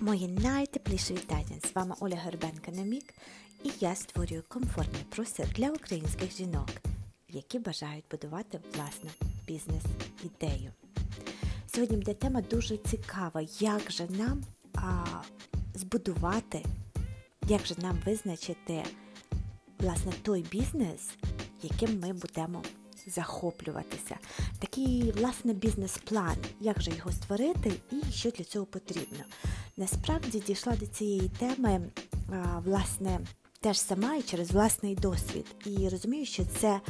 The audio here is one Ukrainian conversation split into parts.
Мої найтепліші вітання! З вами Оля Горбенка Намік і я створюю комфортний простір для українських жінок, які бажають будувати власну бізнес-ідею. Сьогодні буде тема дуже цікава, як же нам а, збудувати, як же нам визначити власне той бізнес, яким ми будемо захоплюватися. Такий власне бізнес-план, як же його створити і що для цього потрібно. Насправді дійшла до цієї теми, власне, теж сама і через власний досвід. І розумію, що це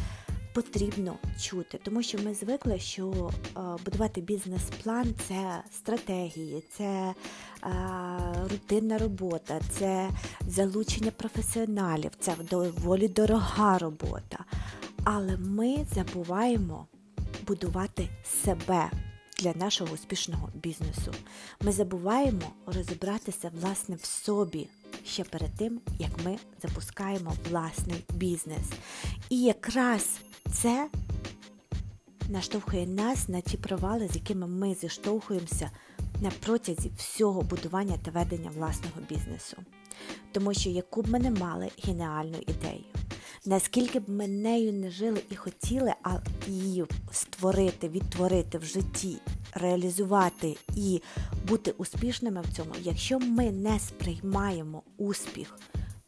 потрібно чути, тому що ми звикли, що будувати бізнес-план це стратегії, це рутинна робота, це залучення професіоналів, це доволі дорога робота. Але ми забуваємо будувати себе для нашого успішного бізнесу. Ми забуваємо розібратися власне в собі ще перед тим, як ми запускаємо власний бізнес. І якраз це наштовхує нас на ті провали, з якими ми зіштовхуємося на протязі всього будування та ведення власного бізнесу. Тому що яку б ми не мали геніальну ідею, наскільки б ми нею не жили і хотіли, а її створити, відтворити в житті, реалізувати і бути успішними в цьому, якщо ми не сприймаємо успіх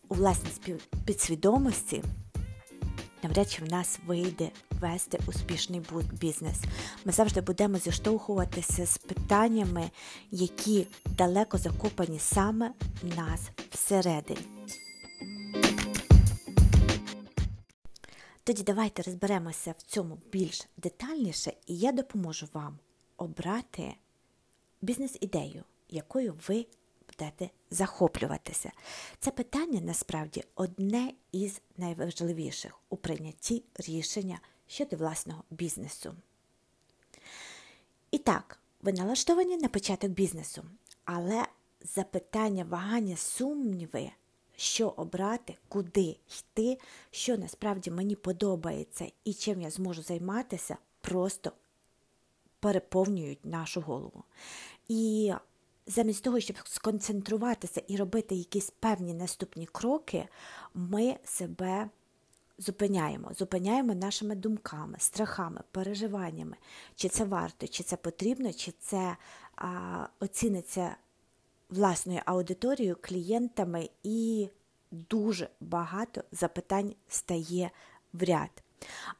у власній підсвідомості, навряд чи в нас вийде вести успішний бізнес. Ми завжди будемо зіштовхуватися з питаннями, які далеко закопані саме в нас всередині. Тоді давайте розберемося в цьому більш детальніше, і я допоможу вам обрати бізнес-ідею, якою ви будете захоплюватися. Це питання насправді одне із найважливіших у прийнятті рішення щодо власного бізнесу. І так, ви налаштовані на початок бізнесу, але запитання, вагання, сумніви що обрати, куди йти, що насправді мені подобається і чим я зможу займатися, просто переповнюють нашу голову. І замість того, щоб сконцентруватися і робити якісь певні наступні кроки, ми себе зупиняємо, зупиняємо нашими думками, страхами, переживаннями, чи це варто, чи це потрібно, чи це а, оціниться власною аудиторією, клієнтами і дуже багато запитань стає в ряд.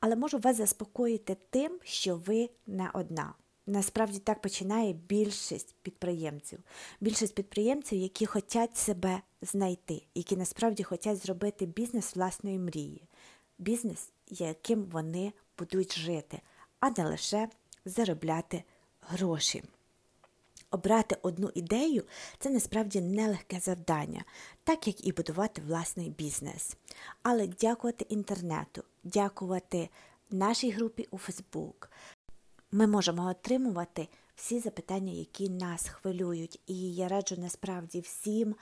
Але можу вас заспокоїти тим, що ви не одна. Насправді так починає більшість підприємців. Більшість підприємців, які хочуть себе знайти, які насправді хочуть зробити бізнес власної мрії, бізнес, яким вони будуть жити, а не лише заробляти гроші. Обрати одну ідею це насправді нелегке завдання, так як і будувати власний бізнес. Але дякувати інтернету, дякувати нашій групі у Фейсбук, ми можемо отримувати всі запитання, які нас хвилюють. І я раджу насправді всім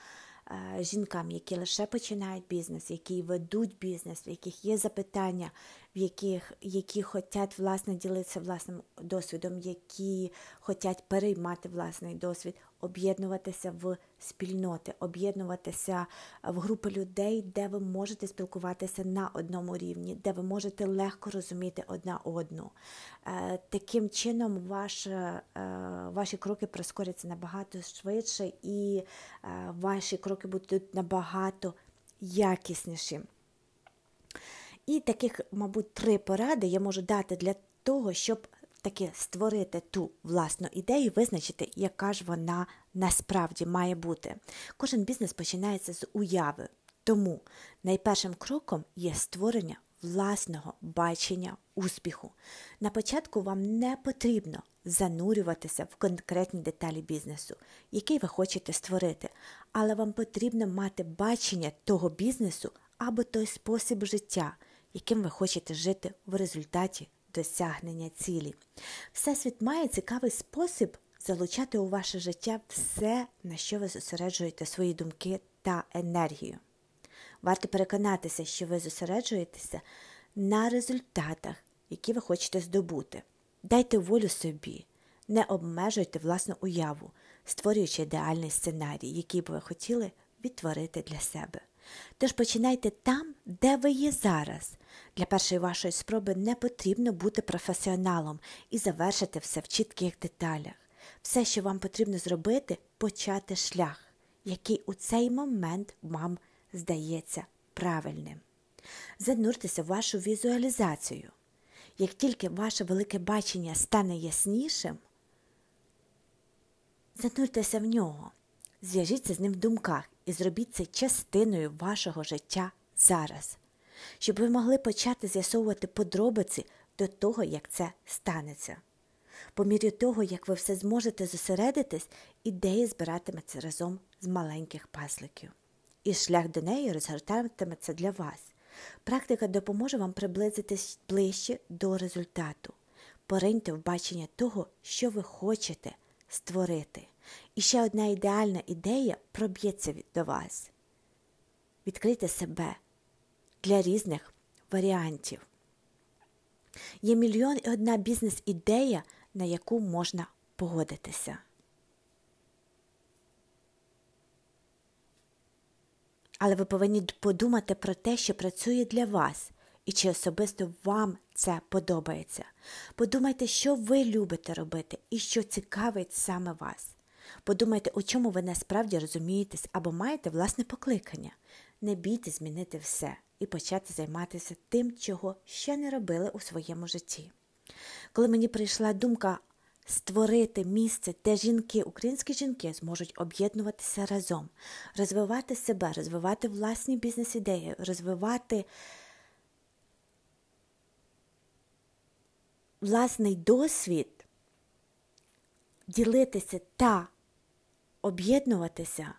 е, жінкам, які лише починають бізнес, які ведуть бізнес, в яких є запитання, яких які хочуть власне ділитися власним досвідом, які хочуть переймати власний досвід, об'єднуватися в спільноти, об'єднуватися в групи людей, де ви можете спілкуватися на одному рівні, де ви можете легко розуміти одна одну. Е, таким чином, ваш, е, ваші кроки прискоряться набагато швидше, і е, ваші кроки будуть набагато якісніші. І таких, мабуть, три поради я можу дати для того, щоб таки створити ту власну ідею, визначити, яка ж вона насправді має бути. Кожен бізнес починається з уяви. Тому найпершим кроком є створення власного бачення успіху. На початку вам не потрібно занурюватися в конкретні деталі бізнесу, який ви хочете створити, але вам потрібно мати бачення того бізнесу або той спосіб життя яким ви хочете жити в результаті досягнення цілі. Всесвіт має цікавий спосіб залучати у ваше життя все, на що ви зосереджуєте свої думки та енергію. Варто переконатися, що ви зосереджуєтеся на результатах, які ви хочете здобути. Дайте волю собі, не обмежуйте власну уяву, створюючи ідеальний сценарій, який би ви хотіли відтворити для себе. Тож починайте там, де ви є зараз. Для першої вашої спроби не потрібно бути професіоналом і завершити все в чітких деталях. Все, що вам потрібно зробити, почати шлях, який у цей момент вам здається правильним. Зануртеся в вашу візуалізацію. Як тільки ваше велике бачення стане яснішим, зануртеся в нього, зв'яжіться з ним в думках і зробіть це частиною вашого життя зараз, щоб ви могли почати з'ясовувати подробиці до того, як це станеться. По мірі того, як ви все зможете зосередитись, ідея збиратиметься разом з маленьких пазликів. І шлях до неї розгортатиметься для вас. Практика допоможе вам приблизитись ближче до результату. Пориньте в бачення того, що ви хочете створити. І ще одна ідеальна ідея проб'ється до вас. Відкрийте себе для різних варіантів. Є мільйон і одна бізнес-ідея, на яку можна погодитися. Але ви повинні подумати про те, що працює для вас, і чи особисто вам це подобається. Подумайте, що ви любите робити і що цікавить саме вас. Подумайте, у чому ви насправді розумієтесь або маєте власне покликання. Не бійте змінити все і почати займатися тим, чого ще не робили у своєму житті. Коли мені прийшла думка створити місце, де жінки, українські жінки зможуть об'єднуватися разом, розвивати себе, розвивати власні бізнес-ідеї, розвивати власний досвід, ділитися та об'єднуватися.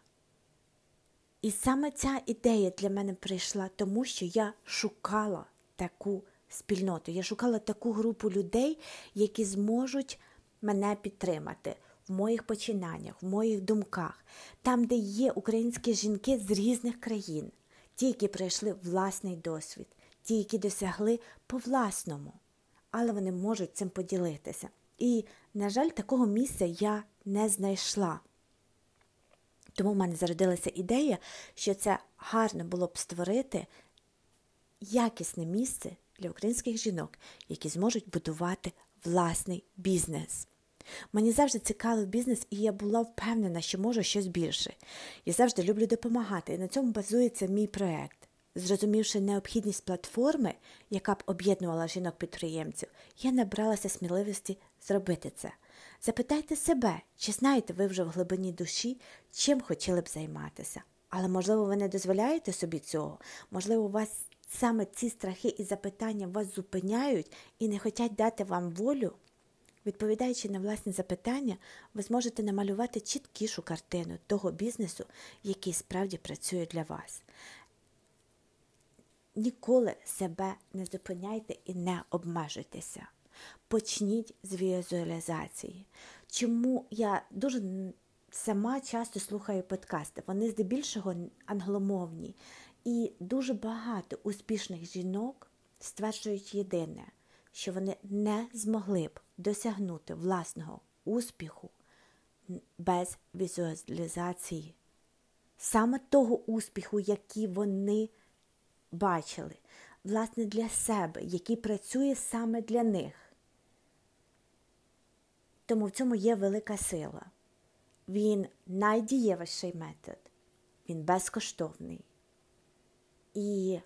І саме ця ідея для мене прийшла, тому що я шукала таку спільноту, я шукала таку групу людей, які зможуть мене підтримати в моїх починаннях, в моїх думках, там, де є українські жінки з різних країн, ті, які пройшли власний досвід, ті, які досягли по власному, але вони можуть цим поділитися. І, на жаль, такого місця я не знайшла. Тому в мене зародилася ідея, що це гарно було б створити якісне місце для українських жінок, які зможуть будувати власний бізнес. Мені завжди цікавий бізнес, і я була впевнена, що можу щось більше. Я завжди люблю допомагати, і на цьому базується мій проект. Зрозумівши необхідність платформи, яка б об'єднувала жінок-підприємців, я набралася сміливості зробити це. Запитайте себе, чи знаєте ви вже в глибині душі, чим хотіли б займатися. Але, можливо, ви не дозволяєте собі цього, можливо, у вас саме ці страхи і запитання вас зупиняють і не хочуть дати вам волю. Відповідаючи на власні запитання, ви зможете намалювати чіткішу картину того бізнесу, який справді працює для вас. Ніколи себе не зупиняйте і не обмежуйтеся. Почніть з візуалізації. Чому я дуже сама часто слухаю подкасти, вони здебільшого англомовні, і дуже багато успішних жінок стверджують єдине, що вони не змогли б досягнути власного успіху без візуалізації. Саме того успіху, який вони бачили, власне, для себе, який працює саме для них. Тому в цьому є велика сила. Він найдієвіший метод, він безкоштовний. І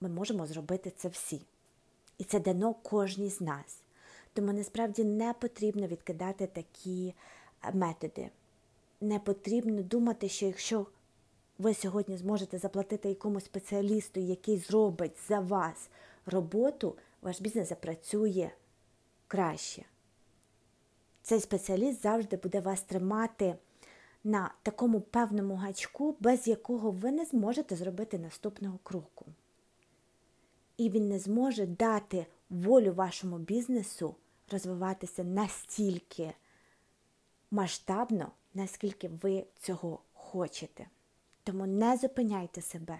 ми можемо зробити це всі. І це дано кожній з нас. Тому насправді не потрібно відкидати такі е, методи. Не потрібно думати, що якщо ви сьогодні зможете заплатити якомусь спеціалісту, який зробить за вас роботу, ваш бізнес запрацює краще. Цей спеціаліст завжди буде вас тримати на такому певному гачку, без якого ви не зможете зробити наступного кроку. І він не зможе дати волю вашому бізнесу розвиватися настільки масштабно, наскільки ви цього хочете. Тому не зупиняйте себе,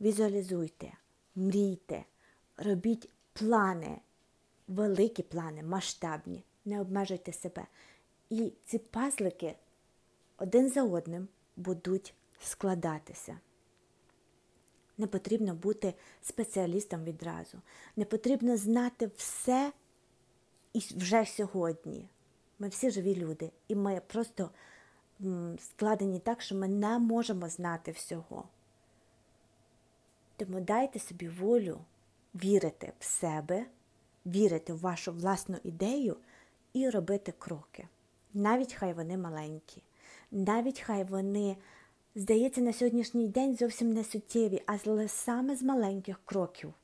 візуалізуйте, мрійте, робіть плани, великі плани, масштабні, не обмежуйте себе. І ці пазлики один за одним будуть складатися. Не потрібно бути спеціалістом відразу. Не потрібно знати все і вже сьогодні. Ми всі живі люди, і ми просто складені так, що ми не можемо знати всього. Тому дайте собі волю вірити в себе, вірити в вашу власну ідею і робити кроки. Навіть хай вони маленькі, навіть хай вони, здається, на сьогоднішній день зовсім не суттєві, але саме з маленьких кроків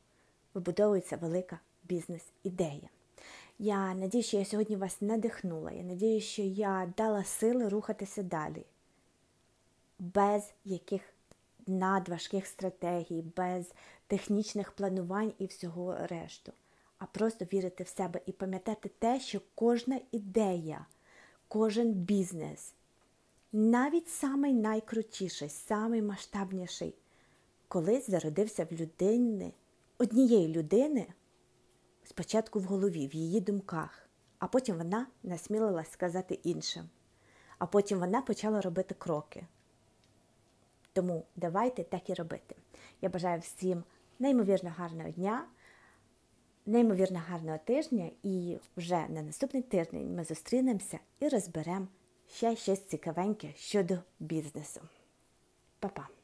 вибудовується велика бізнес-ідея. Я надію, що я сьогодні вас надихнула. Я надію, що я дала сили рухатися далі, без яких надважких стратегій, без технічних планувань і всього решту, а просто вірити в себе і пам'ятати те, що кожна ідея, кожен бізнес, навіть самий найкрутіший, самий масштабніший, колись зародився в людини, однієї людини спочатку в голові, в її думках, а потім вона насмілилась сказати іншим. А потім вона почала робити кроки. Тому давайте так і робити. Я бажаю всім неймовірно гарного дня, неймовірно гарного тижня, і вже на наступний тиждень ми зустрінемося і розберемо ще щось цікавеньке щодо бізнесу. Па-па!